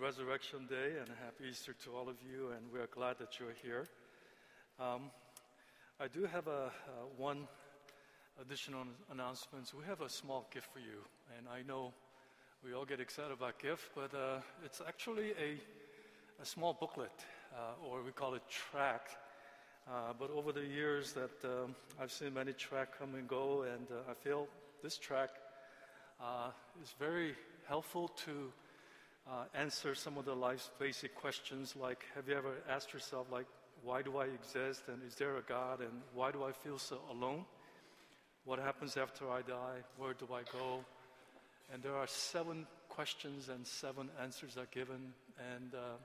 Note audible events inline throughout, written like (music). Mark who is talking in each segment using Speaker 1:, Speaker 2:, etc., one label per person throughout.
Speaker 1: Resurrection Day and a happy Easter to all of you, and we are glad that you're here. Um, I do have a, one additional announcement. We have a small gift for you, and I know we all get excited about gifts, but uh, it's actually a, a small booklet, uh, or we call it track. Uh, but over the years that um, I've seen many track come and go, and uh, I feel this track uh, is very helpful to uh, answer some of the life's basic questions like have you ever asked yourself like why do i exist and is there a god and why do i feel so alone? What happens after i die? Where do i go? And there are seven questions and seven answers are given and uh,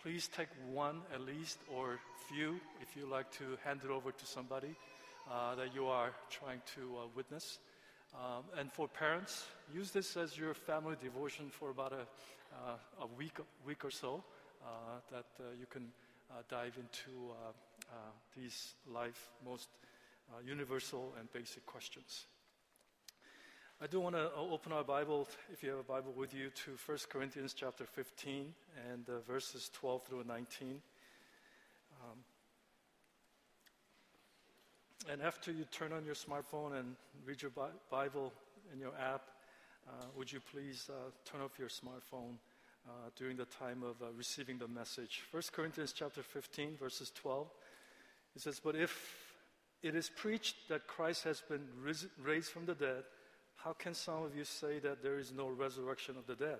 Speaker 1: please take one at least or few if you like to hand it over to somebody uh, that you are trying to uh, witness. Um, and for parents, use this as your family devotion for about a, a week, week or so uh, that uh, you can uh, dive into uh, uh, these life most universal and basic questions. I do want to open our Bible, if you have a Bible with you, to 1 Corinthians chapter 15 and verses 12 through 19. Um, and after you turn on your smartphone and read your Bible in your app, uh, would you please uh, turn off your smartphone uh, during the time of uh, receiving the message? 1 Corinthians chapter 15, verses 12. It says, But if it is preached that Christ has been raised from the dead, how can some of you say that there is no resurrection of the dead?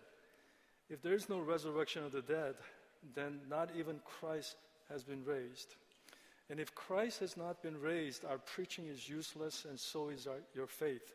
Speaker 1: If there is no resurrection of the dead, then not even Christ has been raised. And if Christ has not been raised, our preaching is useless, and so is our, your faith.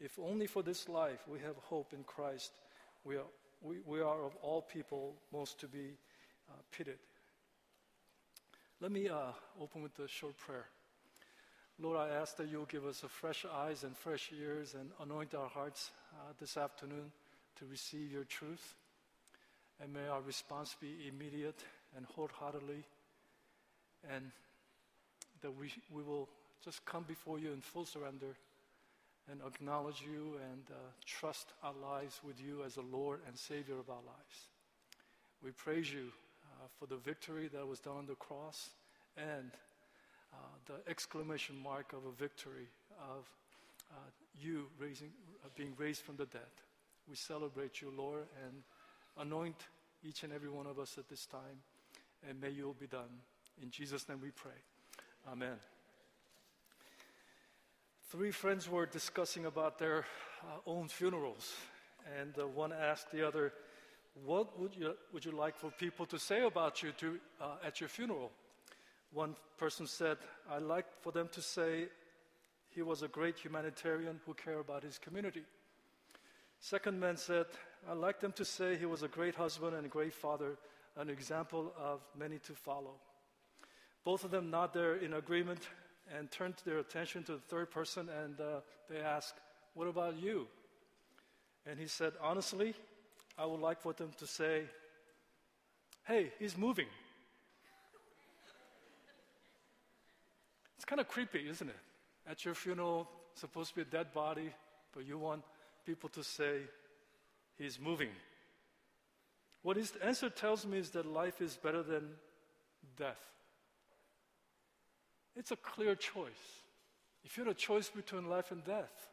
Speaker 1: If only for this life we have hope in Christ, we are, we, we are of all people most to be uh, pitied. Let me uh, open with a short prayer. Lord, I ask that you'll give us fresh eyes and fresh ears and anoint our hearts uh, this afternoon to receive your truth. And may our response be immediate and wholeheartedly and that we, we will just come before you in full surrender and acknowledge you and uh, trust our lives with you as the Lord and Savior of our lives. We praise you uh, for the victory that was done on the cross and uh, the exclamation mark of a victory of uh, you raising, uh, being raised from the dead. We celebrate you, Lord, and anoint each and every one of us at this time, and may you will be done. In Jesus' name we pray. Amen. Three friends were discussing about their uh, own funerals, and uh, one asked the other, What would you, would you like for people to say about you to, uh, at your funeral? One person said, I'd like for them to say he was a great humanitarian who cared about his community. Second man said, I'd like them to say he was a great husband and a great father, an example of many to follow. Both of them nod there in agreement and turn their attention to the third person and uh, they ask, What about you? And he said, Honestly, I would like for them to say, Hey, he's moving. It's kind of creepy, isn't it? At your funeral, supposed to be a dead body, but you want people to say, He's moving. What his answer tells me is that life is better than death. It's a clear choice. If you had a choice between life and death,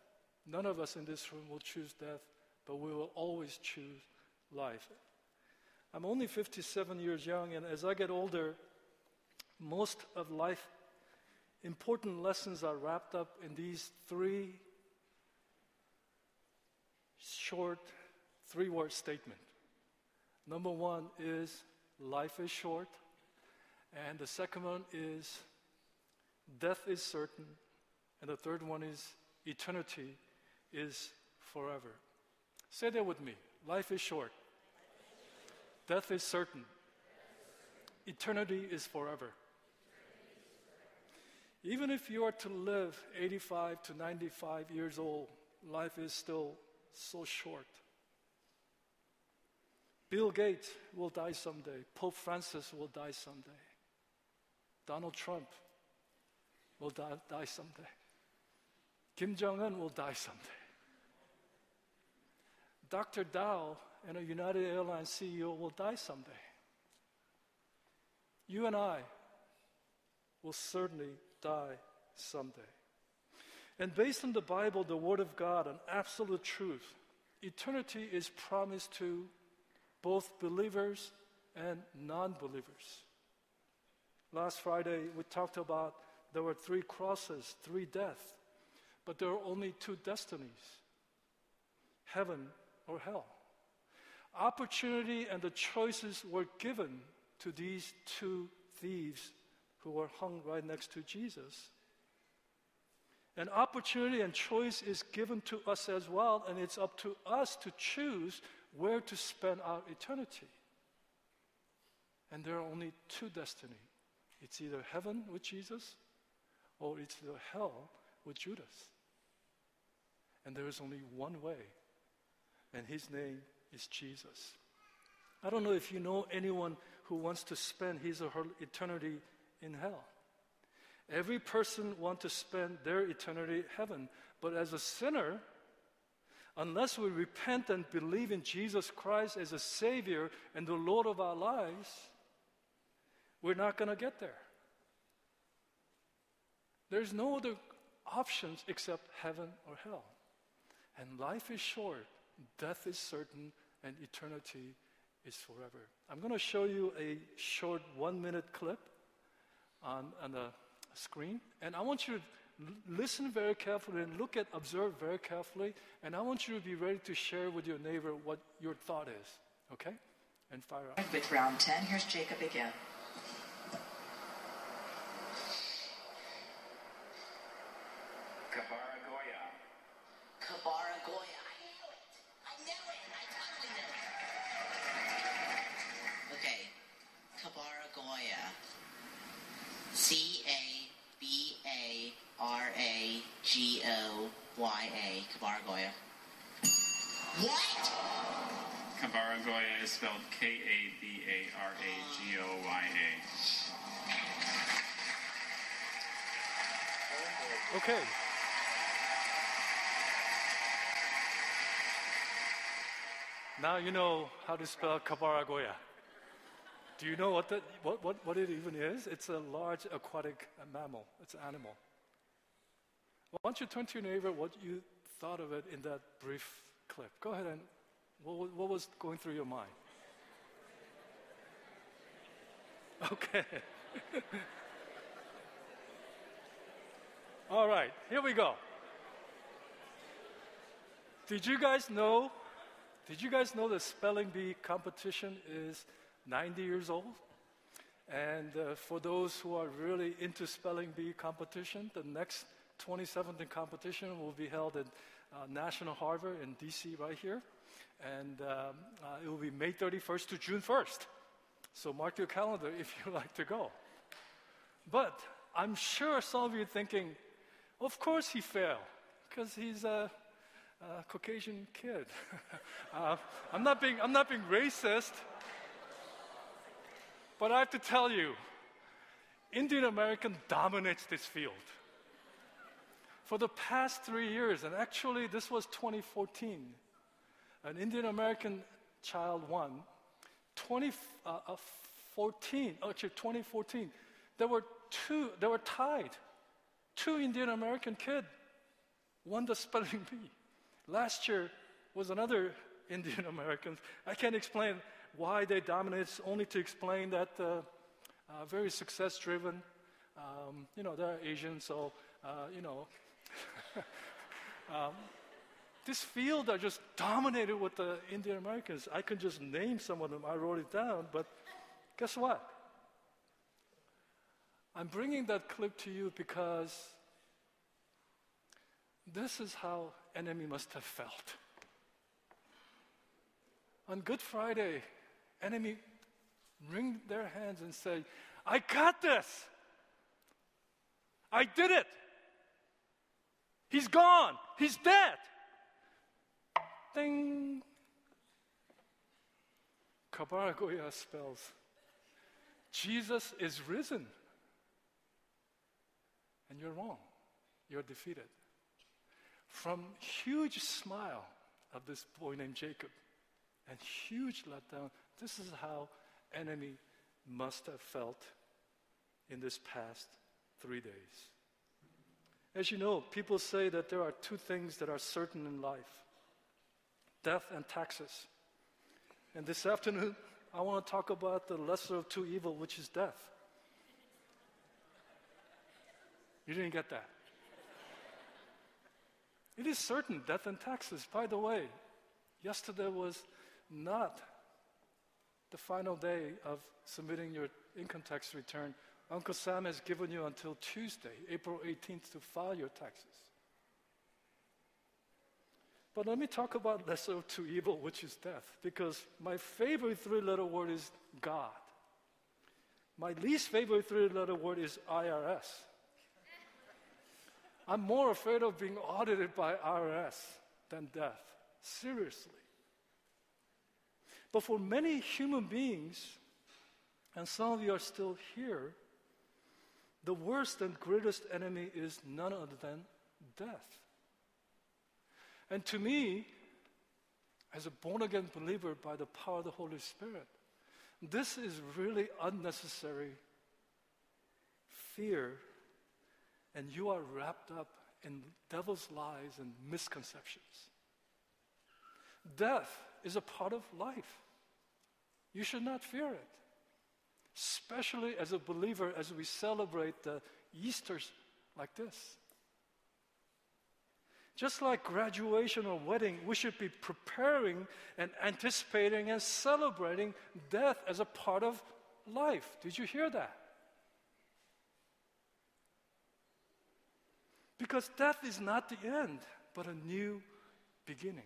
Speaker 1: none of us in this room will choose death, but we will always choose life. I'm only 57 years young, and as I get older, most of life important lessons are wrapped up in these three short three word statement. Number one is life is short, and the second one is death is certain, and the third one is eternity is forever. Say that with me. Life is short. Death is certain. eternity is forever. Even if you are to live 85 to 95 years old, life is still so short. Bill Gates will die someday. Pope Francis will die someday. Donald Trump will die, die someday. Kim Jong un will die someday. Dr. Dao and a United Airlines CEO will die someday. You and I will certainly die someday. And based on the Bible, the Word of God, an absolute truth, eternity is promised to both believers and non believers. Last Friday, we talked about there were three crosses, three deaths, but there are only two destinies heaven or hell. Opportunity and the choices were given to these two thieves who were hung right next to Jesus. An opportunity and choice is given to us as well, and it's up to us to choose where to spend our eternity. And there are only two destinies it's either heaven with Jesus or it's the hell with Judas. And there is only one way, and his name is Jesus. I don't know if you know anyone who wants to spend his or her eternity in hell. Every person wants to spend their eternity in heaven, but as a sinner, unless we repent and believe in Jesus Christ as a Savior and the Lord of our lives, we're not going to get there. There's no other options except heaven or hell. And life is short, death is certain, and eternity is forever. I'm going to show you a short one minute clip on, on the screen, and I want you to listen very carefully and look at, observe very carefully, and I want you to be ready to share with your neighbor what your thought is, okay? And fire up.
Speaker 2: With round 10, here's Jacob again.
Speaker 3: Kabaragoya.
Speaker 2: Kabara Goya. I knew it. I knew it. I totally knew it. Okay. Kabaragoya. C A B A R A G O Y A. Kabaragoya. What?
Speaker 3: Kabaragoya is spelled K A B A R A G O Y A.
Speaker 1: Okay. Now you know how to spell Kabaragoya. Do you know what, the, what, what, what it even is? It's a large aquatic mammal, it's an animal. Why don't you turn to your neighbor what you thought of it in that brief clip? Go ahead and what, what was going through your mind? (laughs) Okay. (laughs) All right, here we go. Did you guys know? Did you guys know the spelling bee competition is 90 years old? And uh, for those who are really into spelling bee competition, the next 2017 competition will be held at uh, National Harbor in DC right here. And um, uh, it will be May 31st to June 1st. So mark your calendar if you (laughs) like to go. But I'm sure some of you are thinking, of course he failed, because he's a, a, Caucasian kid. (laughs) uh, I'm, not being, I'm not being racist, but I have to tell you, Indian American dominates this field. For the past three years, and actually this was 2014, an Indian American child won. 2014, uh, actually 2014, there were two, they were tied two Indian American kids won the spelling bee. Last year was another (laughs) Indian American. I can't explain why they dominate. It's only to explain that uh, uh, very success driven. Um, you know, they're Asian, so uh, you know. (laughs) um, this field are just dominated with the Indian Americans. I can just name some of them. I wrote it down, but guess what? I'm bringing that clip to you because this is how enemy must have felt. On Good Friday, enemy wring their hands and say, I got this. I did it. He's gone. He's dead. Ding. Kabaragoya spells Jesus is risen. And you're wrong. You're defeated. From huge smile of this boy named Jacob and huge letdown, this is how enemy must have felt in this past three days. As you know, people say that there are two things that are certain in life death and taxes. And this afternoon, I want to talk about the lesser of two evil, which is death. You didn't get that. It is certain, death and taxes. By the way, yesterday was not the final day of submitting your income tax return. Uncle Sam has given you until Tuesday, April 18th, to file your taxes. But let me talk about lesser of two evil, which is death, because my favorite three letter word is God. My least favorite three letter word is IRS. I'm more afraid of being audited by IRS than death. Seriously. But for many human beings, and some of you are still here, the worst and greatest enemy is none other than death. And to me, as a born again believer by the power of the Holy Spirit, this is really unnecessary fear, and you are wrapped up in devil's lies and misconceptions. Death is a part of life. You should not fear it. Especially as a believer, as we celebrate the Easters like this. Just like graduation or wedding, we should be preparing and anticipating and celebrating death as a part of life. Did you hear that? Because death is not the end, but a new beginning.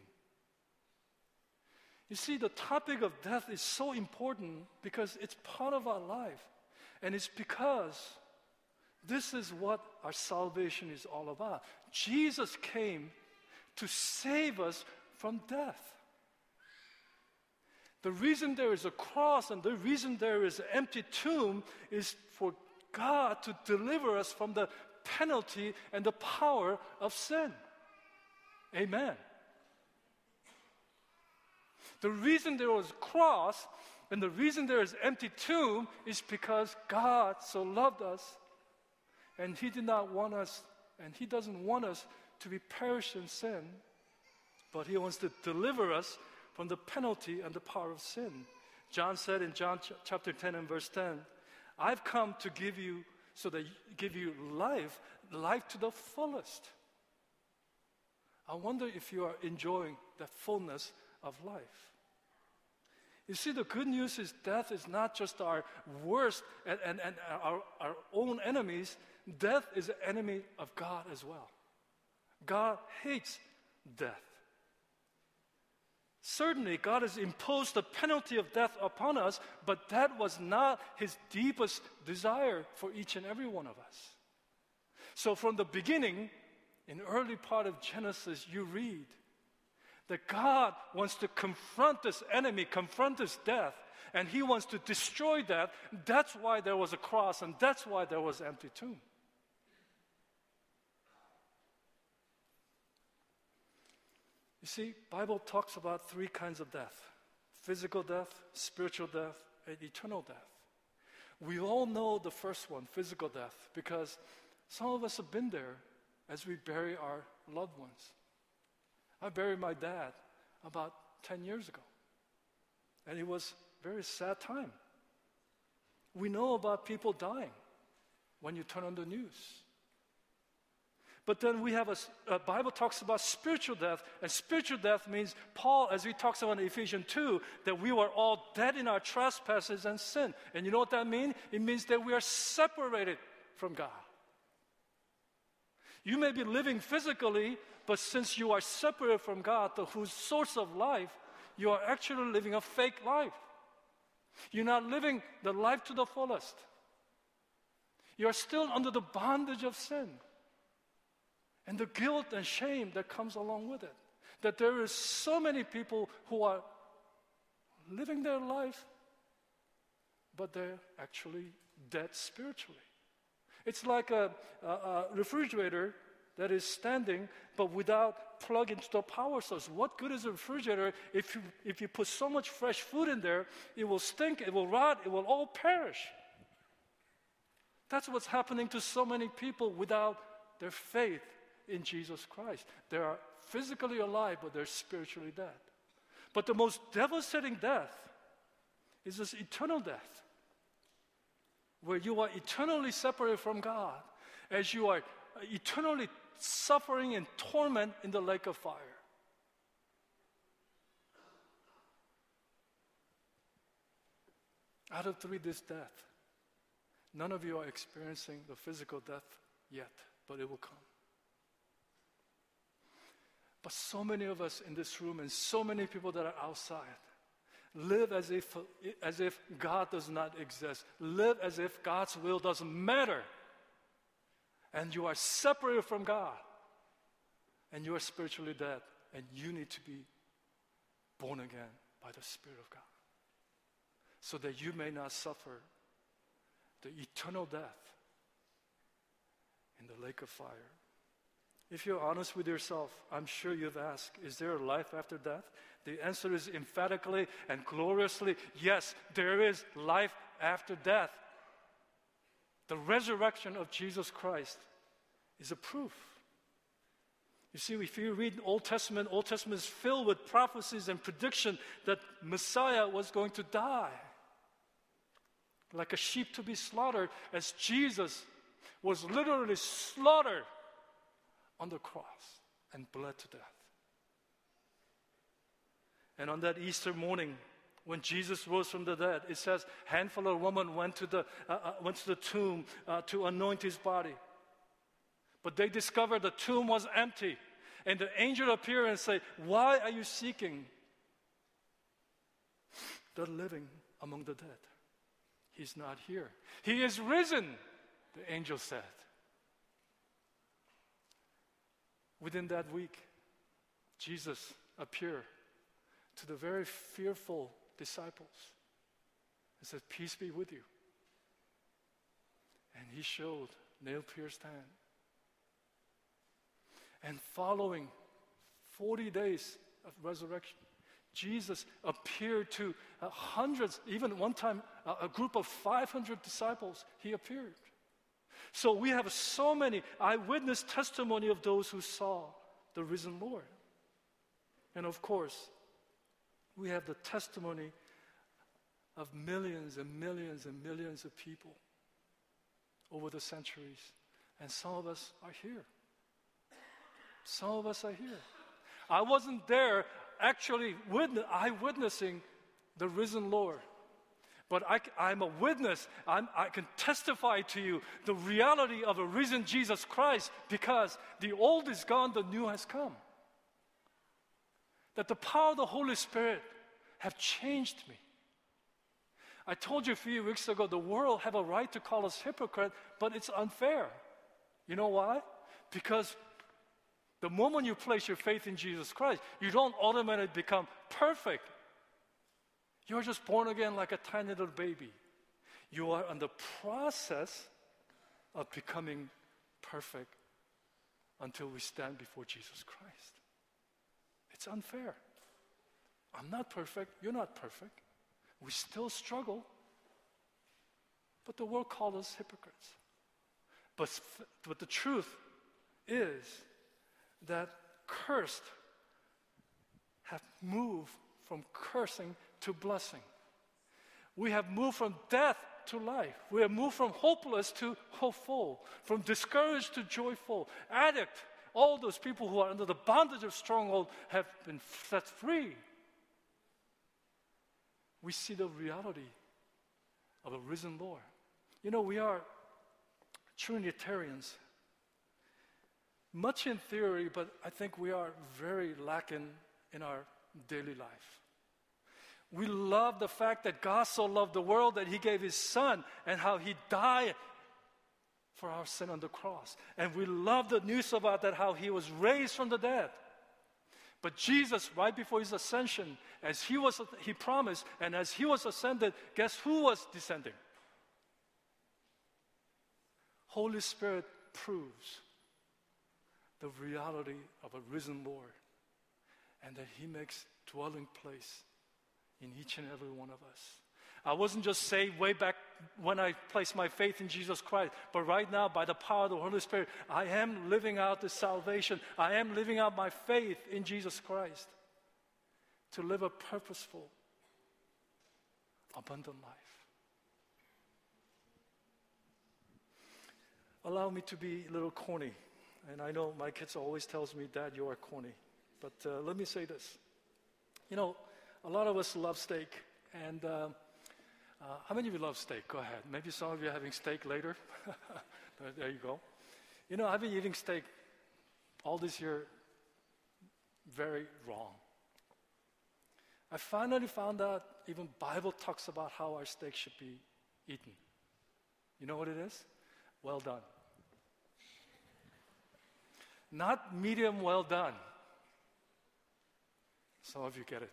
Speaker 1: You see, the topic of death is so important because it's part of our life. And it's because this is what our salvation is all about. Jesus came to save us from death. The reason there is a cross and the reason there is an empty tomb is for God to deliver us from the penalty and the power of sin. Amen. The reason there was cross and the reason there is empty tomb is because God so loved us and he did not want us and he doesn't want us to be perished in sin, but he wants to deliver us from the penalty and the power of sin. John said in John ch- chapter 10 and verse 10, I've come to give you so that give you life, life to the fullest. I wonder if you are enjoying the fullness of life. You see, the good news is death is not just our worst and, and, and our, our own enemies, death is an enemy of God as well. God hates death. Certainly, God has imposed the penalty of death upon us, but that was not his deepest desire for each and every one of us. So, from the beginning, in early part of Genesis, you read that God wants to confront this enemy, confront this death, and He wants to destroy that. That's why there was a cross, and that's why there was empty tomb. You see, Bible talks about three kinds of death: physical death, spiritual death, and eternal death. We all know the first one, physical death, because some of us have been there as we bury our loved ones. I buried my dad about 10 years ago. And it was a very sad time. We know about people dying when you turn on the news. But then we have a, a, Bible talks about spiritual death, and spiritual death means Paul, as he talks about in Ephesians 2, that we were all dead in our trespasses and sin. And you know what that means? It means that we are separated from God. You may be living physically, but since you are separated from God, the whose source of life, you are actually living a fake life. You're not living the life to the fullest. You're still under the bondage of sin and the guilt and shame that comes along with it. That there is so many people who are living their life, but they're actually dead spiritually. It's like a, a, a refrigerator that is standing but without plug into the power source. What good is a refrigerator if you, if you put so much fresh food in there? It will stink, it will rot, it will all perish. That's what's happening to so many people without their faith in Jesus Christ. They are physically alive, but they're spiritually dead. But the most devastating death is this eternal death, where you are eternally separated from God, as you are eternally suffering and torment in the lake of fire. Out of three, this death. None of you are experiencing the physical death yet, but it will come. But so many of us in this room and so many people that are outside live as if, as if God does not exist, live as if God's will doesn't matter and you are separated from God, and you are spiritually dead, and you need to be born again by the Spirit of God, so that you may not suffer the eternal death in the lake of fire. If you're honest with yourself, I'm sure you've asked, is there a life after death? The answer is emphatically and gloriously yes, there is life after death. The resurrection of Jesus Christ is a proof. You see, if you read Old Testament, Old Testament is filled with prophecies and prediction that Messiah was going to die. Like a sheep to be slaughtered, as Jesus was literally slaughtered on the cross and bled to death. And on that Easter morning, when Jesus rose from the dead, it says, handful of women went to the, uh, uh, went to the tomb uh, to anoint his body. But they discovered the tomb was empty. And the angel appeared and said, Why are you seeking the living among the dead? He's not here. He is risen, the angel said. Within that week, Jesus appeared to the very fearful disciples and said, Peace be with you. And he showed nail pierced hand. And following 40 days of resurrection, Jesus appeared to uh, hundreds, even one time, uh, a group of 500 disciples, he appeared. So we have so many eyewitness testimony of those who saw the risen Lord. And of course, we have the testimony of millions and millions and millions of people over the centuries. And some of us are here. Some of us are here. I wasn't there actually witness, eyewitnessing the risen Lord. But I, am a witness. I'm, I can testify to you the reality of a risen Jesus Christ because the old is gone, the new has come that the power of the Holy Spirit have changed me. I told you a few weeks ago the world have a right to call us hypocrite, but it's unfair. You know why? Because the moment you place your faith in Jesus Christ, you don't automatically become perfect. You're just born again like a tiny little baby. You are in the process of becoming perfect until we stand before Jesus Christ. It's unfair. I'm not perfect. You're not perfect. We still struggle. But the world calls us hypocrites. But, but the truth is that cursed have moved from cursing to blessing. We have moved from death to life. We have moved from hopeless to hopeful, from discouraged to joyful, addict all those people who are under the bondage of stronghold have been set free. We see the reality of a risen Lord. You know, we are Trinitarians. Much in theory, but I think we are very lacking in our daily life. We love the fact that God so loved the world that He gave His Son and how He died for our sin on the cross. And we love the news about that, how He was raised from the dead. But Jesus, right before His ascension, as He was, He promised, and as He was ascended, guess who was descending? Holy Spirit proves the reality of a risen Lord and that He makes dwelling place in each and every one of us. I wasn't just saved way back when I placed my faith in Jesus Christ, but right now, by the power of the Holy Spirit, I am living out the salvation. I am living out my faith in Jesus Christ to live a purposeful, abundant life. Allow me to be a little corny. And I know my kids always tells me, Dad, you are corny. But uh, let me say this. You know, a lot of us love steak. And uh, uh, how many of you love steak? Go ahead. Maybe some of you are having steak later. (laughs) there you go. You know, I've been eating steak all this year very wrong. I finally found out even Bible talks about how our steak should be eaten. You know what it is? Well done. Not medium well done. Some of you get it.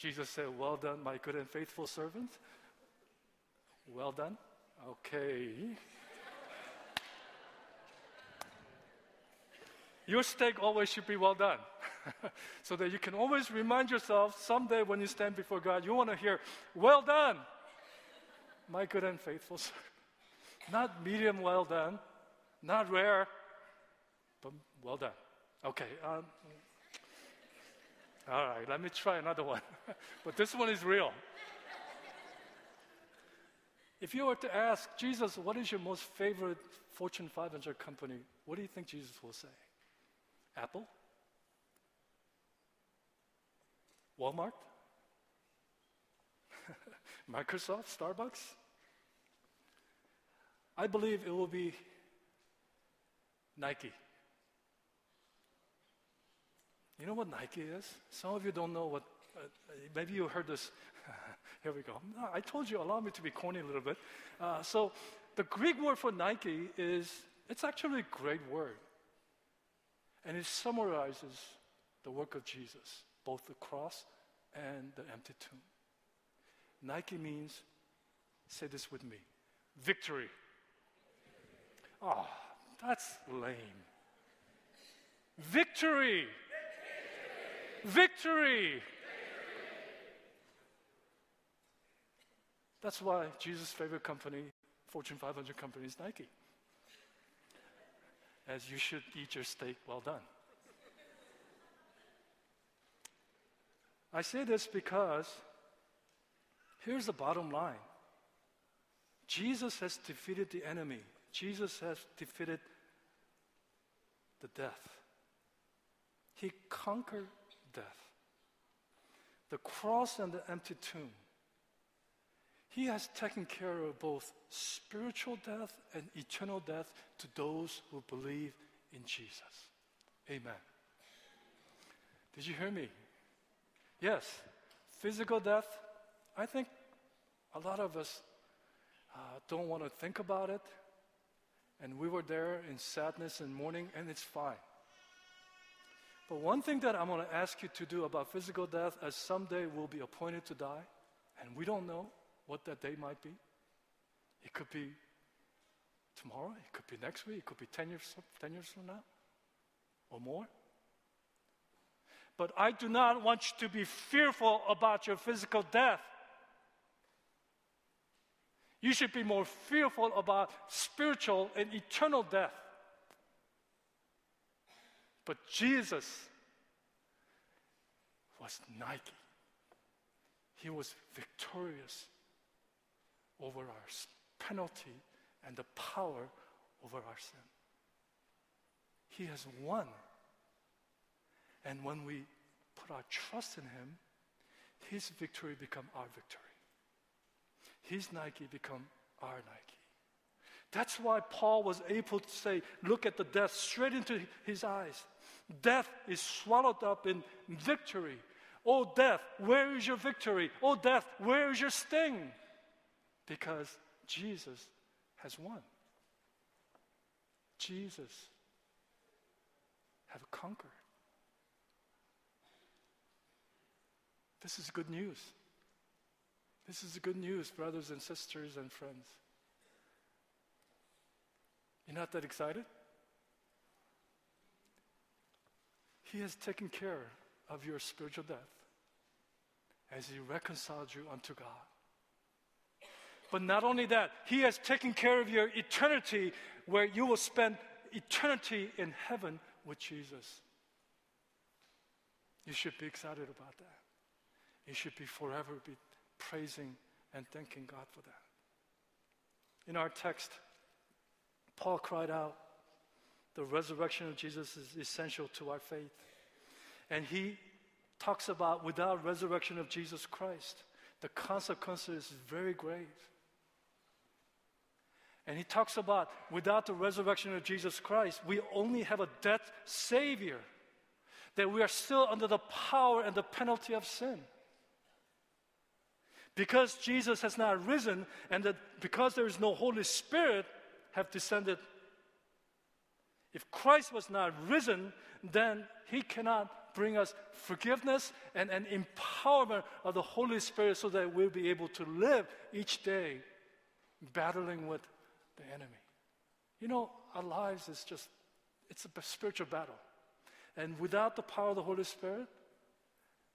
Speaker 1: Jesus said, Well done, my good and faithful servant. Well done. Okay. Your steak always should be well done. (laughs) so that you can always remind yourself someday when you stand before God, you want to hear, Well done, my good and faithful (laughs) servant. Not medium well done, not rare, but well done. Okay. Um, all right, let me try another one. (laughs) but this one is real. If you were to ask Jesus, what is your most favorite Fortune 500 company, what do you think Jesus will say? Apple? Walmart? (laughs) Microsoft? Starbucks? I believe it will be Nike. You know what Nike is? Some of you don't know what, uh, maybe you heard this. (laughs) Here we go. No, I told you, allow me to be corny a little bit. Uh, so, the Greek word for Nike is, it's actually a great word. And it summarizes the work of Jesus, both the cross and the empty tomb. Nike means, say this with me, victory. Oh, that's lame. Victory. Victory. That's why Jesus' favorite company, Fortune 500 company, is Nike. As you should eat your steak well done. I say this because here's the bottom line Jesus has defeated the enemy, Jesus has defeated the death. He conquered death. The cross and the empty tomb. He has taken care of both spiritual death and eternal death to those who believe in Jesus. Amen. Did you hear me? Yes, physical death, I think a lot of us uh, don't want to think about it. And we were there in sadness and mourning, and it's fine. But one thing that I'm going to ask you to do about physical death, as someday we'll be appointed to die, and we don't know what that day might be. It could be tomorrow, it could be next week, it could be 10 years, 10 years from now or more. But I do not want you to be fearful about your physical death. You should be more fearful about spiritual and eternal death. But Jesus was Nike. He was victorious over our penalty and the power over our sin. He has won. And when we put our trust in him, his victory become our victory. His Nike become our Nike. That's why Paul was able to say, look at the death straight into his eyes. Death is swallowed up in victory. Oh, death, where is your victory? Oh, death, where is your sting? Because Jesus has won. Jesus have conquered. This is good news. This is good news, brothers and sisters and friends. You're not that excited? He has taken care of your spiritual death as He reconciled you unto God. But not only that, He has taken care of your eternity where you will spend eternity in heaven with Jesus. You should be excited about that. You should be forever be praising and thanking God for that. In our text, Paul cried out, the resurrection of Jesus is essential to our faith. And he talks about without resurrection of Jesus Christ, the consequences is very grave. And he talks about without the resurrection of Jesus Christ, we only have a dead Savior, that we are still under the power and the penalty of sin. Because Jesus has not risen, and that because there is no Holy Spirit have descended, if Christ was not risen, then he cannot bring us forgiveness and an empowerment of the Holy Spirit so that we'll be able to live each day battling with the enemy. You know, our lives is just, it's a spiritual battle. And without the power of the Holy Spirit,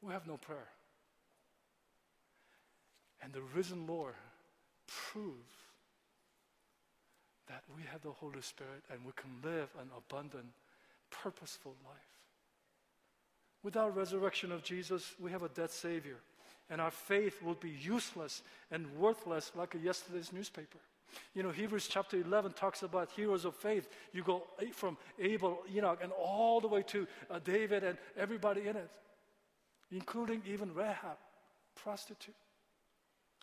Speaker 1: we have no prayer. And the risen Lord proves that we have the Holy Spirit and we can live an abundant, purposeful life. Without resurrection of Jesus, we have a dead Savior, and our faith will be useless and worthless like a yesterday's newspaper. You know, Hebrews chapter 11 talks about heroes of faith. You go from Abel, Enoch, and all the way to uh, David and everybody in it, including even Rahab, prostitute,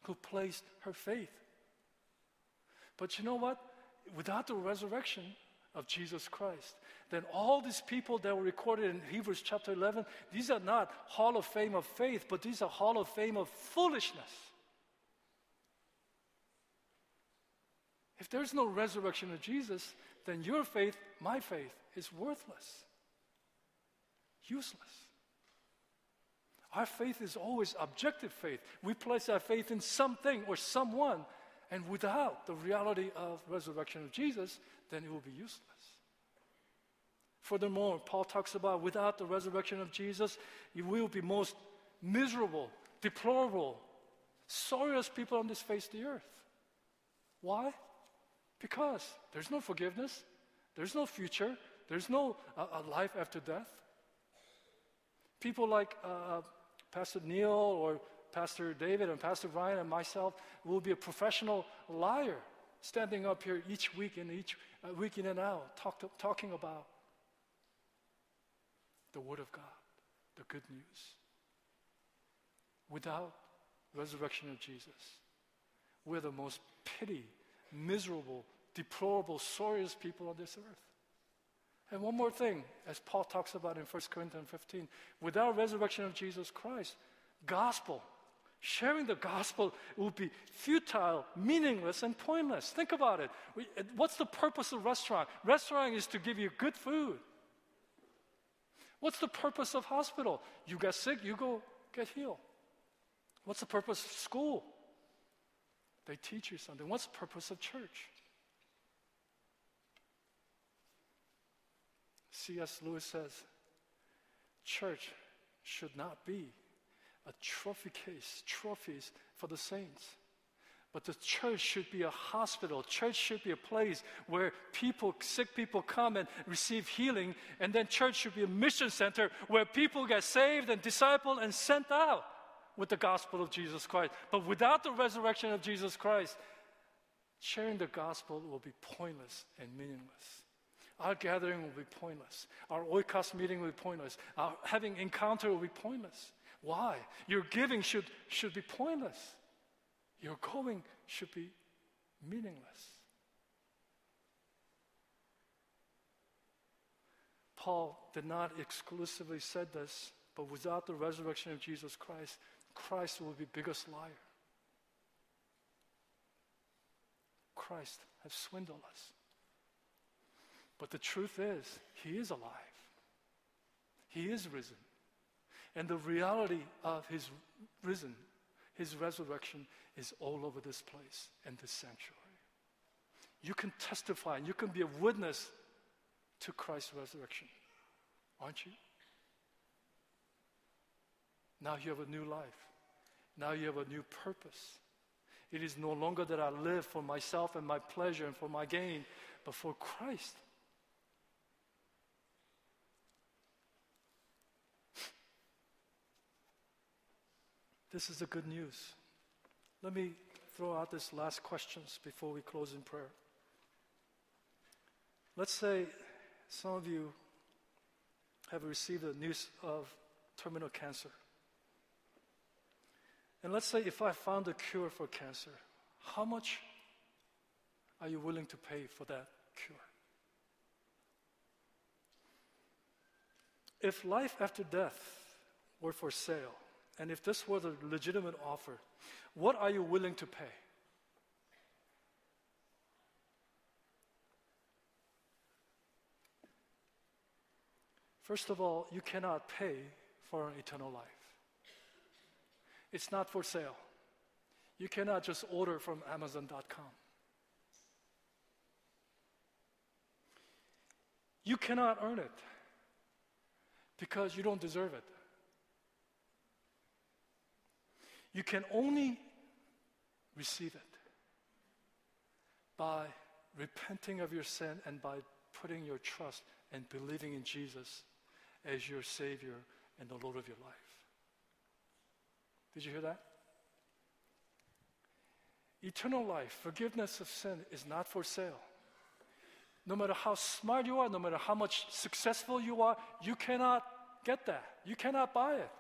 Speaker 1: who placed her faith. But you know what? Without the resurrection of Jesus Christ, then all these people that were recorded in Hebrews chapter 11, these are not Hall of Fame of faith, but these are Hall of Fame of foolishness. If there's no resurrection of Jesus, then your faith, my faith, is worthless, useless. Our faith is always objective faith. We place our faith in something or someone, and without the reality of resurrection of Jesus, then it will be useless. Furthermore, Paul talks about without the resurrection of Jesus, you will be most miserable, deplorable, sorriest people on this face of the earth. Why? Because there's no forgiveness, there's no future, there's no uh, life after death. People like uh, Pastor Neil or Pastor David and Pastor Ryan and myself will be a professional liar standing up here each week and each uh, week in and out talk to, talking about the Word of God, the good news. Without resurrection of Jesus, we're the most pity, miserable, deplorable, sorriest people on this earth. And one more thing, as Paul talks about in 1 Corinthians 15, without resurrection of Jesus Christ, gospel, sharing the gospel will be futile, meaningless, and pointless. Think about it. Uh, what's the purpose of restaurant? Restaurant is to give you good food. What's the purpose of hospital? You get sick, you go get healed. What's the purpose of school? They teach you something. What's the purpose of church? C.S. Lewis says, church should not be a trophy case, trophies for the saints. But the church should be a hospital. Church should be a place where people, sick people come and receive healing. And then church should be a mission center where people get saved and discipled and sent out with the gospel of Jesus Christ. But without the resurrection of Jesus Christ, sharing the gospel will be pointless and meaningless. Our gathering will be pointless. Our oikos meeting will be pointless. Our having encounter will be pointless. Why? Your giving should, should be pointless. Your going should be meaningless. Paul did not exclusively say this But without the resurrection of Jesus Christ, Christ will be biggest liar. Christ has swindled us. But the truth is, He is alive. He is risen. And the reality of His risen, His resurrection, is all over this place and this sanctuary. You can testify and you can be a witness to Christ's resurrection, aren't you? Now you have a new life. Now you have a new purpose. It is no longer that I live for myself and my pleasure and for my gain, but for Christ. This is the good news. Let me throw out this last questions before we close in prayer. Let's say some of you have received the news of terminal cancer. And let's say if I found a cure for cancer, how much are you willing to pay for that cure? If life after death were for sale, and if this was a legitimate offer, what are you willing to pay? First of all, you cannot pay for an eternal life. It's not for sale. You cannot just order from Amazon.com. You cannot earn it because you don't deserve it. You can only receive it by repenting of your sin and by putting your trust and believing in Jesus as your Savior and the Lord of your life. Did you hear that? Eternal life, forgiveness of sin is not for sale. No matter how smart you are, no matter how much successful you are, you cannot get that. You cannot buy it.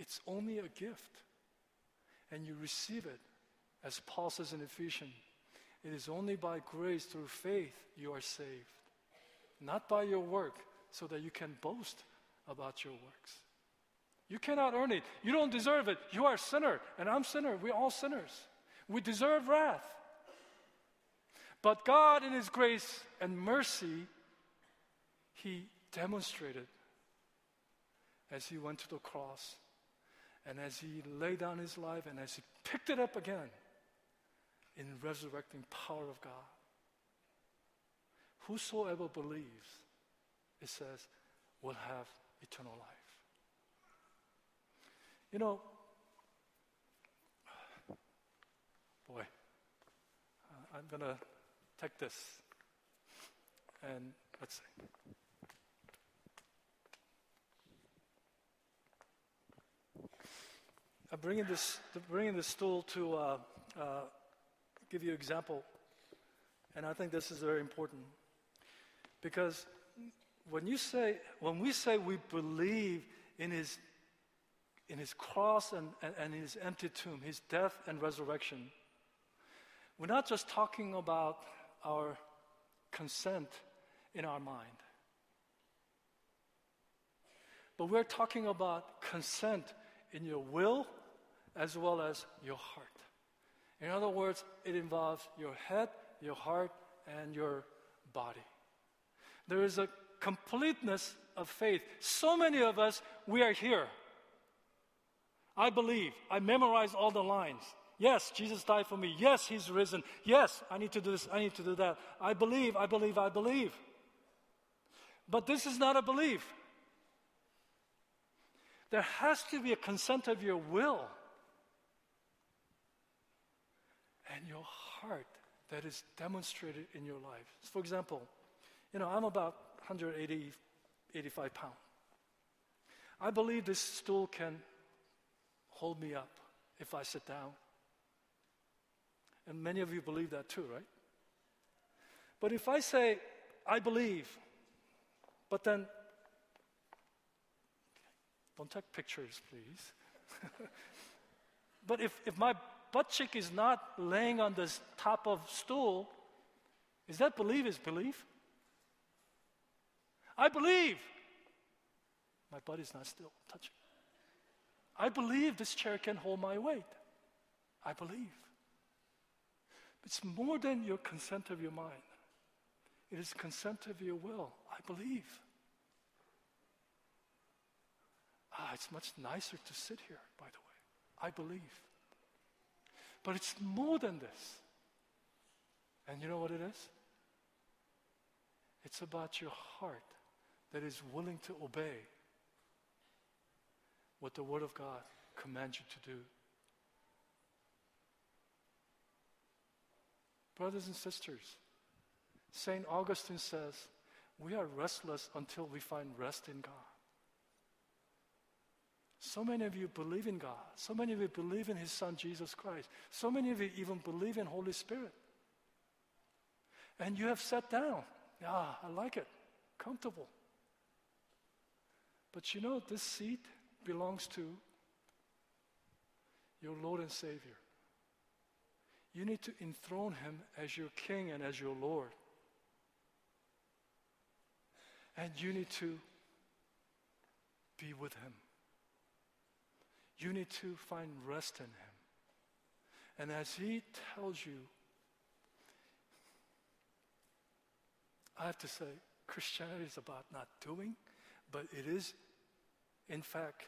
Speaker 1: It's only a gift. And you receive it. As Paul says in Ephesians, it is only by grace through faith you are saved, not by your work, so that you can boast about your works. You cannot earn it. You don't deserve it. You are a sinner, and I'm sinner. We're all sinners. We deserve wrath. But God, in His grace and mercy, He demonstrated as He went to the cross and as he laid down his life and as he picked it up again in resurrecting power of God. Whosoever believes, it says, will have eternal life. You know, boy, I'm going to take this and let's see. I'm bringing this, bringing this stool to uh, uh, give you an example, and I think this is very important. Because when you say, when we say we believe in his, in his cross and, and, and his empty tomb, his death and resurrection, we're not just talking about our consent in our mind, but we're talking about consent in your will as well as your heart. In other words, it involves your head, your heart, and your body. There is a completeness of faith. So many of us, we are here. I believe. I memorize all the lines. Yes, Jesus died for me. Yes, He's risen. Yes, I need to do this. I need to do that. I believe, I believe, I believe. But this is not a belief. There has to be a consent of your will and your heart that is demonstrated in your life. For example, you know, I'm about 180, 85 pounds. I believe this stool can hold me up if I sit down. And many of you believe that too, right? But if I say, I believe, but then, don't take pictures, please. (laughs) but if, if my butt is not laying on the top of stool, is that belief is belief? I believe. My butt is not still touching. I believe this chair can hold my weight. I believe. It's more than your consent of your mind. It is consent of your will. I believe. Ah, it's much nicer to sit here, by the way. I believe. But it's more than this. And you know what it is? It's about your heart that is willing to obey what the Word of God commands you to do. Brothers and sisters, St. Augustine says, we are restless until we find rest in God. So many of you believe in God. So many of you believe in His Son, Jesus Christ. So many of you even believe in Holy Spirit. And you have sat down. Yeah, I like it. Comfortable. But you know, this seat belongs to your Lord and Savior. You need to enthrone Him as your King and as your Lord. And you need to be with Him. You need to find rest in Him. And as He tells you, I have to say, Christianity is about not doing, but it is, in fact,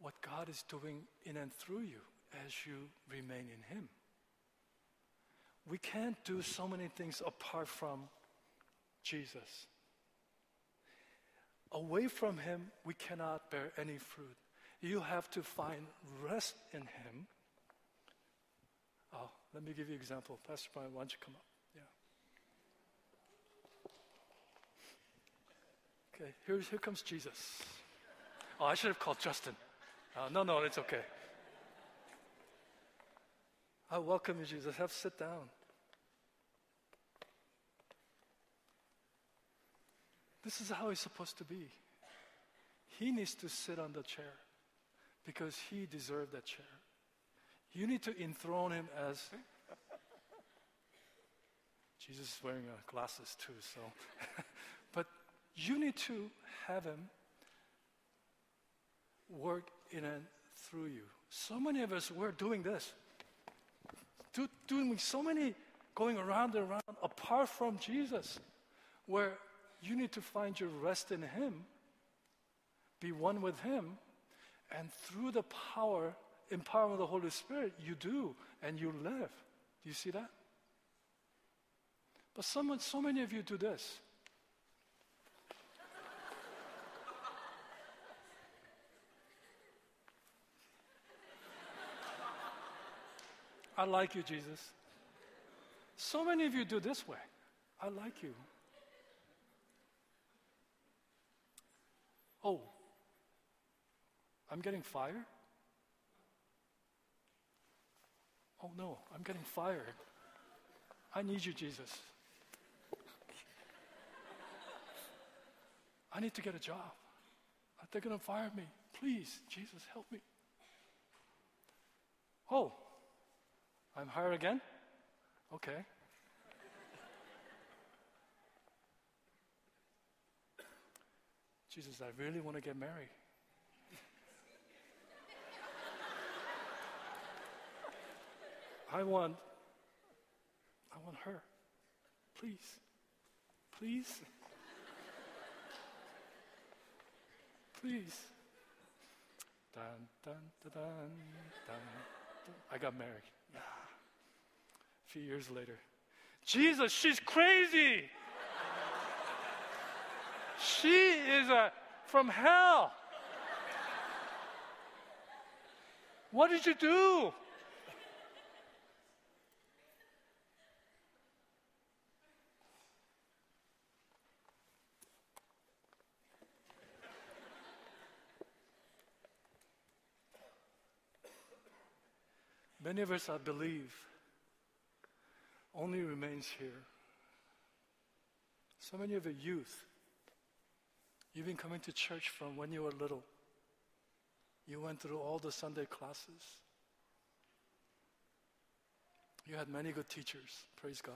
Speaker 1: what God is doing in and through you as you remain in Him. We can't do so many things apart from Jesus. Away from Him, we cannot bear any fruit. You have to find rest in Him. Oh, let me give you an example. Pastor Brian, why don't you come up? Yeah. Okay, here, here comes Jesus. Oh, I should have called Justin. Uh, no, no, it's okay. I welcome you, Jesus. Have sit down. This is how he's supposed to be. He needs to sit on the chair because he deserved that chair. You need to enthrone him as (laughs) Jesus is wearing uh, glasses too, so. (laughs) but you need to have him work in and through you. So many of us, we're doing this. Do, doing so many going around and around apart from Jesus, where you need to find your rest in Him, be one with Him, and through the power, empowerment of the Holy Spirit, you do and you live. Do you see that? But someone, so many of you do this. I like you, Jesus. So many of you do this way. I like you. Oh, I'm getting fired? Oh no, I'm getting fired. I need you, Jesus. I need to get a job. They're going to fire me. Please, Jesus, help me. Oh, I'm hired again? Okay. Jesus, I really want to get married. I want I want her. Please. Please. Please. Dun, dun, dun, dun, dun, dun. I got married. A few years later. Jesus, she's crazy. she is a, from hell. What did you do? Many of us, I believe, only remains here. So many of the youth, you've been coming to church from when you were little. You went through all the Sunday classes. You had many good teachers, praise God.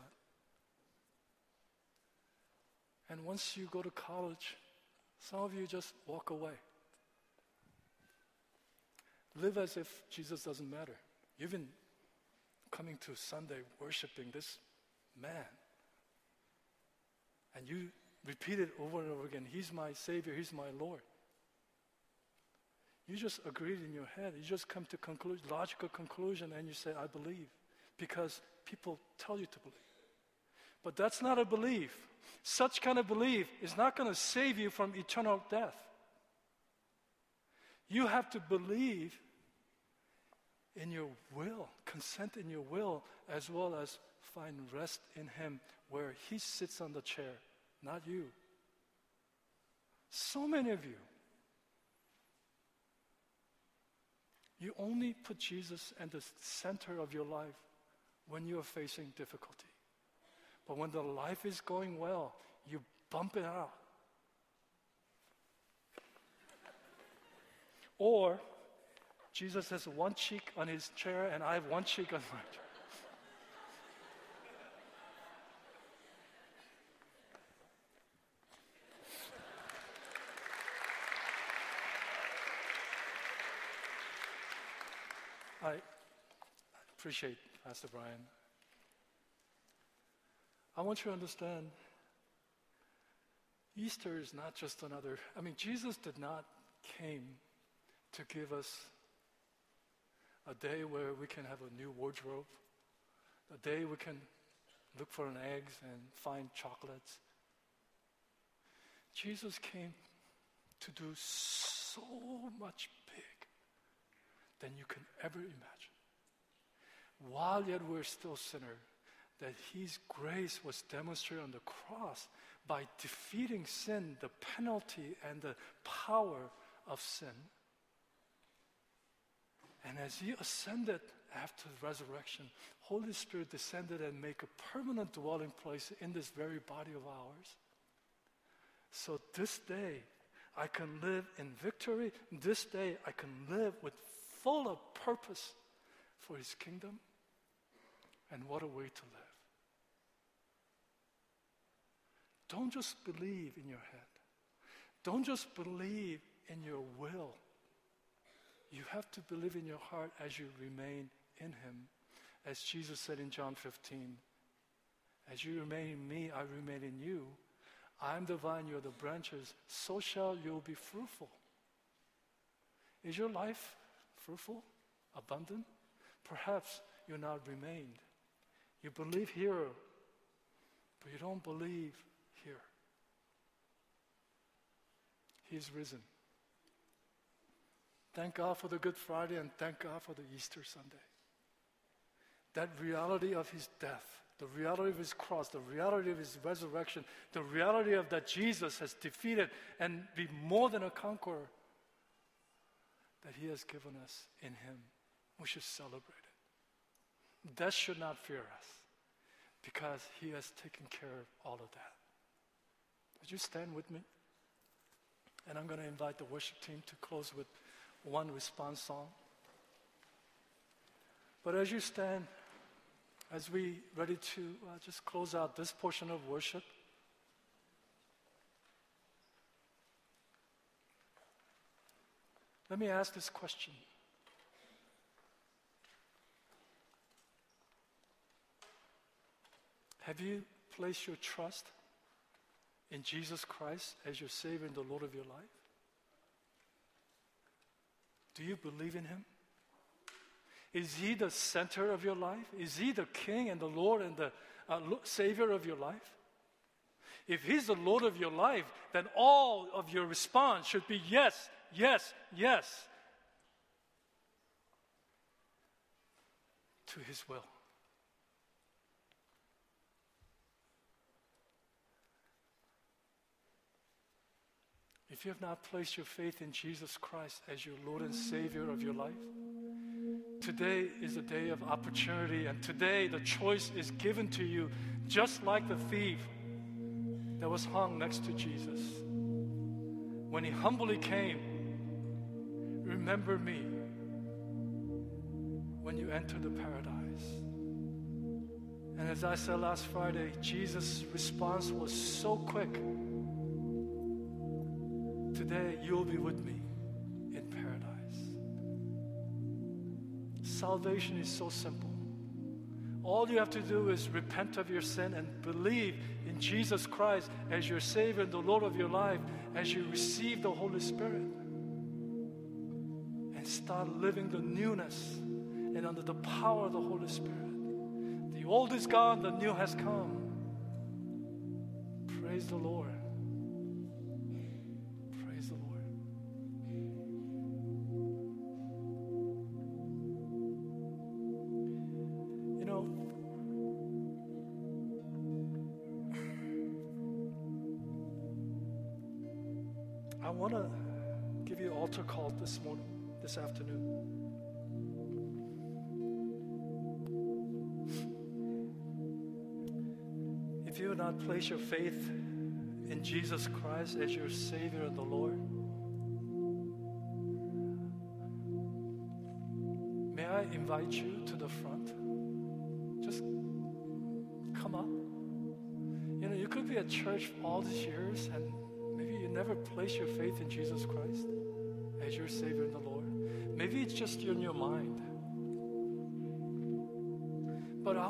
Speaker 1: And once you go to college, Some of you just walk away. Live as if Jesus doesn't matter. You've been coming to Sunday worshiping this man. And you repeat it over and over again He's my Savior, He's my Lord. You just agreed in your head. You just come to conclusion, logical conclusion, and you say, I believe, because people tell you to believe. But that's not a belief. Such kind of belief is not going to save you from eternal death. You have to believe in your will, consent in your will, as well as find rest in Him where He sits on the chair, not you. So many of you, you only put Jesus at the center of your life when you are facing difficulty. But when the life is going well, you bump it out. Or Jesus has one cheek on his chair and I have one cheek on my chair. I appreciate Pastor Brian. I want you to understand Easter is not just another, I mean, Jesus did not came to give us a day where we can have a new wardrobe, a day we can look for an eggs and find chocolates. Jesus came to do so much big than you can ever imagine. While yet we're still sinners, that his grace was demonstrated on the cross by defeating sin, the penalty and the power of sin. And as he ascended after the resurrection, Holy Spirit descended and make a permanent dwelling place in this very body of ours. So this day, I can live in victory. This day, I can live with full of purpose for his kingdom. And what a way to live. Don't just believe in your head. Don't just believe in your will. You have to believe in your heart as you remain in Him. As Jesus said in John 15, As you remain in me, I remain in you. I am the vine, you are the branches. So shall you be fruitful. Is your life fruitful, abundant? Perhaps you're not remained. You believe here, but you don't believe here. He's risen. Thank God for the Good Friday and thank God for the Easter Sunday. That reality of his death, the reality of his cross, the reality of his resurrection, the reality of that Jesus has defeated and be more than a conqueror that he has given us in him. We should celebrate it. Death should not fear us because he has taken care of all of that. Would you stand with me? And I'm going to invite the worship team to close with one response song. But as you stand, as we ready to uh, just close out this portion of worship, let me ask this question. Have you placed your trust in Jesus Christ as your Savior and the Lord of your life? Do you believe in Him? Is He the center of your life? Is He the King and the Lord and the uh, Savior of your life? If He's the Lord of your life, then all of your response should be yes, yes, yes to His will. If you have not placed your faith in Jesus Christ as your Lord and Savior of your life, today is a day of opportunity, and today the choice is given to you, just like the thief that was hung next to Jesus. When he humbly came, remember me when you enter the paradise. And as I said last Friday, Jesus' response was so quick. Today you'll be with me in paradise. Salvation is so simple. All you have to do is repent of your sin and believe in Jesus Christ as your Savior and the Lord of your life as you receive the Holy Spirit. And start living the newness and under the power of the Holy Spirit. The old is gone, the new has come. Praise the Lord. Have not place your faith in Jesus Christ as your Savior and the Lord, may I invite you to the front? Just come up. You know, you could be at church all these years and maybe you never place your faith in Jesus Christ as your Savior and the Lord. Maybe it's just in your mind.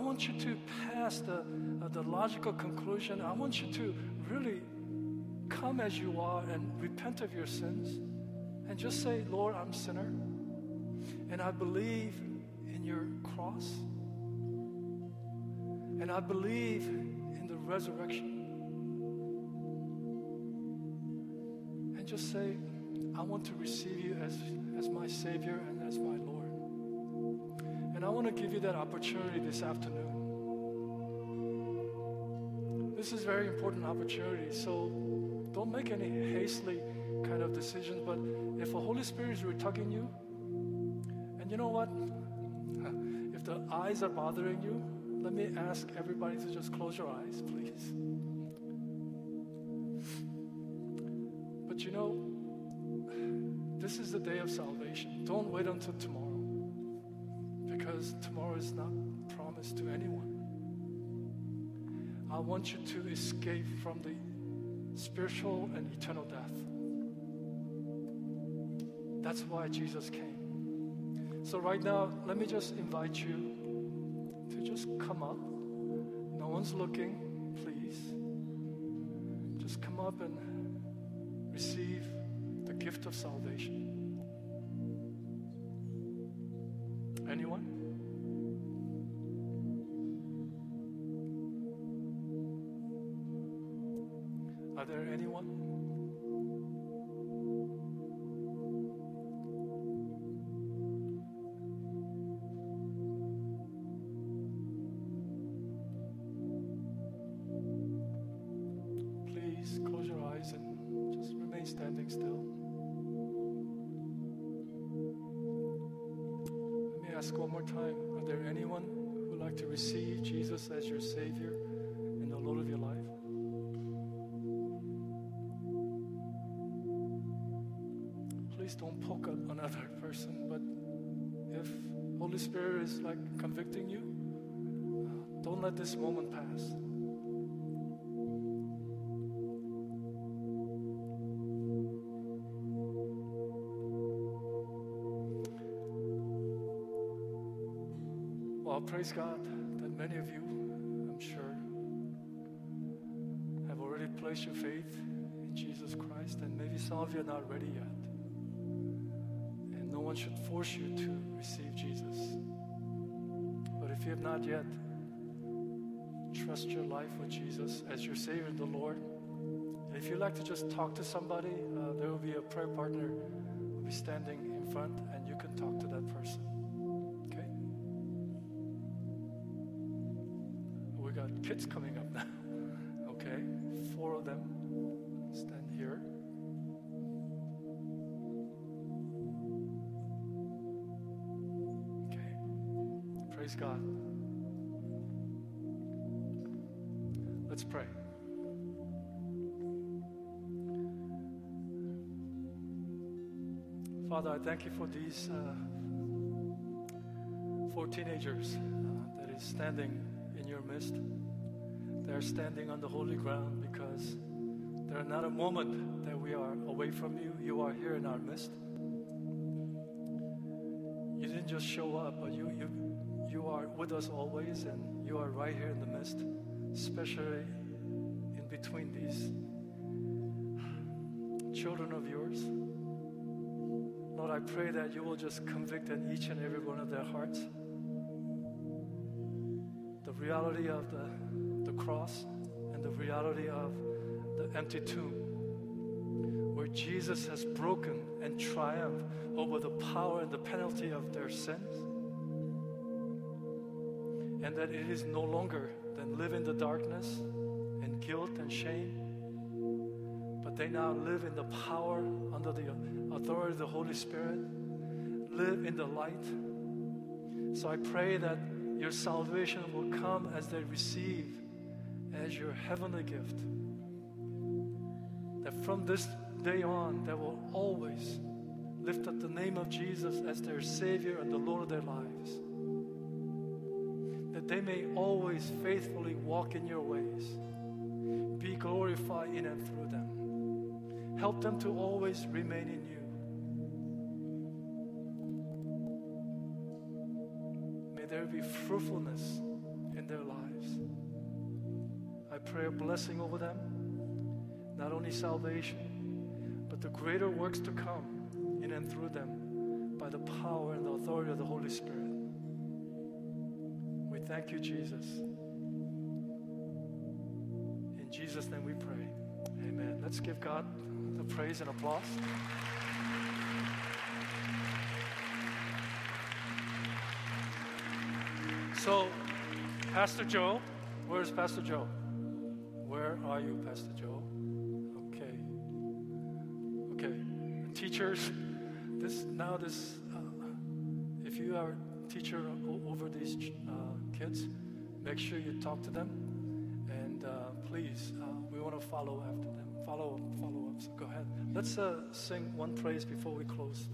Speaker 1: Want you to pass the, uh, the logical conclusion. I want you to really come as you are and repent of your sins and just say, Lord, I'm a sinner. And I believe in your cross. And I believe in the resurrection. And just say, I want to receive you as, as my Savior and as my Lord. Want to give you that opportunity this afternoon. This is very important opportunity, so don't make any hastily kind of decisions. But if the Holy Spirit is tugging you, and you know what? (laughs) If the eyes are bothering you, let me ask everybody to just close your eyes, please. But you know, this is the day of salvation. Don't wait until tomorrow because tomorrow is not promised to anyone. I want you to escape from the spiritual and eternal death. That's why Jesus came. So, right now, let me just invite you to just come up. No one's looking, please. Just come up and receive the gift of salvation. Praise God that many of you, I'm sure, have already placed your faith in Jesus Christ, and maybe some of you are not ready yet. And no one should force you to receive Jesus. But if you have not yet, trust your life with Jesus as your Savior and the Lord. And if you'd like to just talk to somebody, uh, there will be a prayer partner who will be standing in front, and you can talk to that person. Kids coming up now. (laughs) Okay, four of them stand here. Okay, praise God. Let's pray. Father, I thank you for these uh, four teenagers uh, that is standing in your midst. They're standing on the holy ground because There are not a moment that we are away from you. You are here in our midst. You didn't just show up, but you, you, you are with us always, and you are right here in the midst, especially in between these children of yours. Lord, I pray that you will just convict in each and every one of their hearts the reality of the, the cross and the reality of the empty tomb, where Jesus has broken and triumphed over the power and the penalty of their sins. And that it is no longer than live in the darkness and guilt and shame, but they now live in the power under the authority of the Holy Spirit, live in the light. So I pray that your salvation will come as they receive as your heavenly gift. That from this day on, they will always lift up the name of Jesus as their Savior and the Lord of their lives. That they may always faithfully walk in your ways, be glorified in and through them. Help them to always remain in you. May there be fruitfulness in their lives. I pray a blessing over them, not only salvation, but the greater works to come in and through them by the power and the authority of the Holy Spirit. We thank you, Jesus. In Jesus' name we pray. Amen. Let's give God the praise and applause. So, Pastor Joe, where's Pastor Joe? Are you, Pastor Joe? Okay. Okay. Teachers, this now this, uh, if you are a teacher over these uh, kids, make sure you talk to them, and uh, please, uh, we want to follow after them. Follow, up, follow up. So go ahead. Let's uh, sing one praise before we close.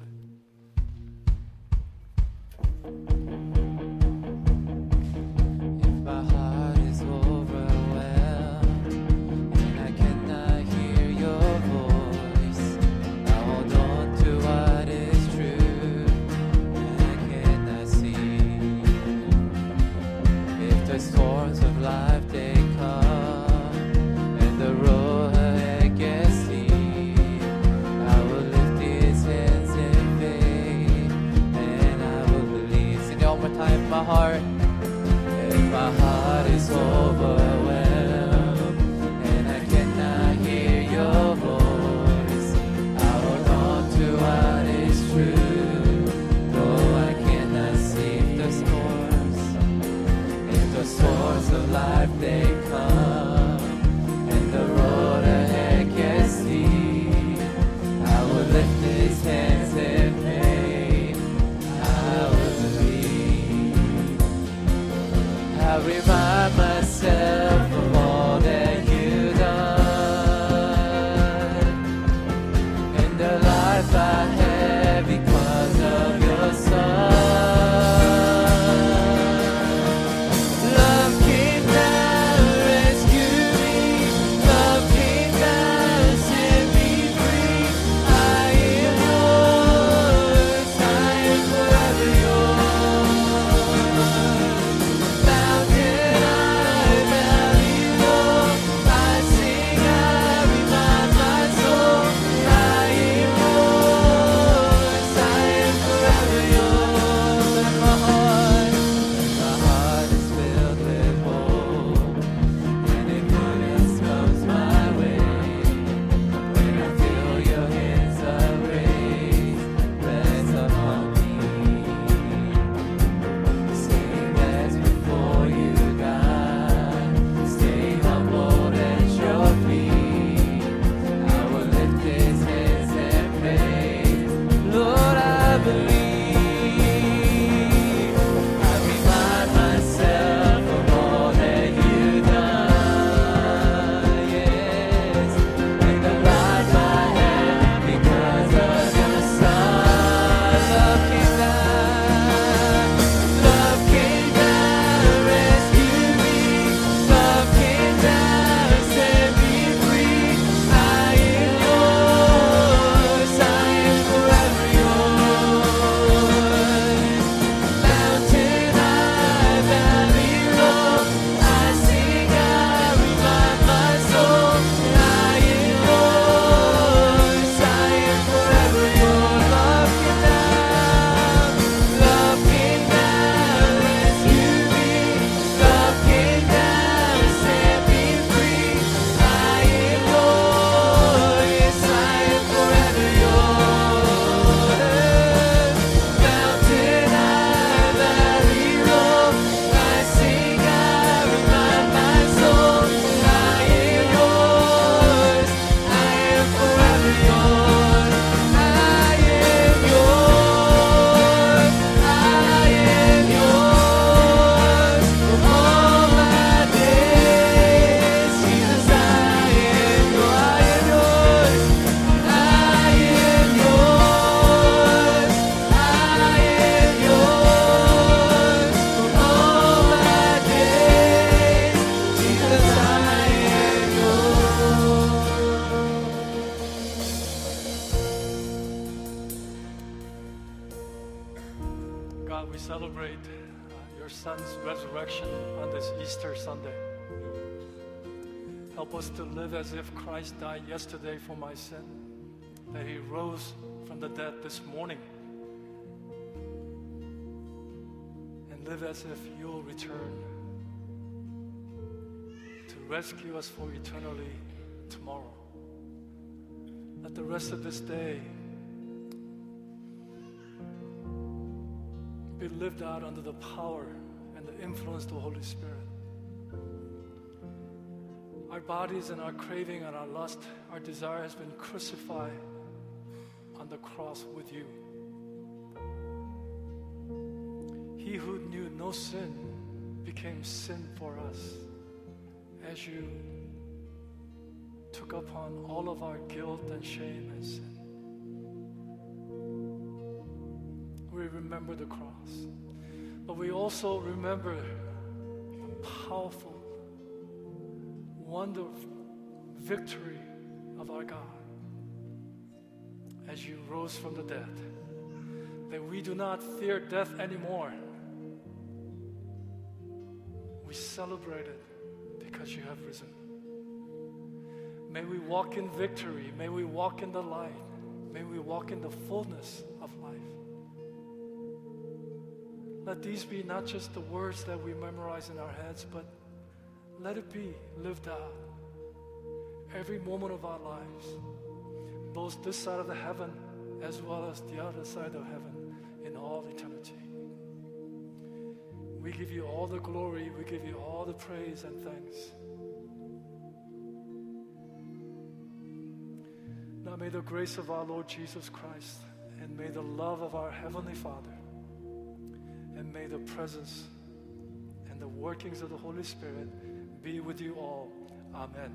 Speaker 1: Rescue us for eternally tomorrow. Let the rest of this day be lived out under the power and the influence of the Holy Spirit. Our bodies and our craving and our lust, our desire has been crucified on the cross with you. He who knew no sin became sin for us as you took upon all of our guilt and shame and sin. We remember the cross, but we also remember the powerful, wonderful victory of our God as you rose from the dead. That we do not fear death anymore. We celebrate it because you have risen. May we walk in victory. May we walk in the light. May we walk in the fullness of life. Let these be not just the words that we memorize in our heads, but let it be lived out every moment of our lives, both this side of the heaven as well as the other side of heaven in all eternity. We give you all the glory, we give you all the praise and thanks. Now may the grace of our Lord Jesus Christ and may the love of our Heavenly Father and may the presence and the workings of the Holy Spirit be with you all. Amen.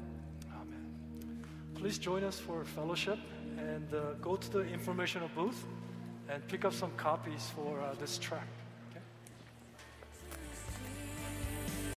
Speaker 1: Amen. Please join us for fellowship and uh, go to the informational booth and pick up some copies for uh, this track.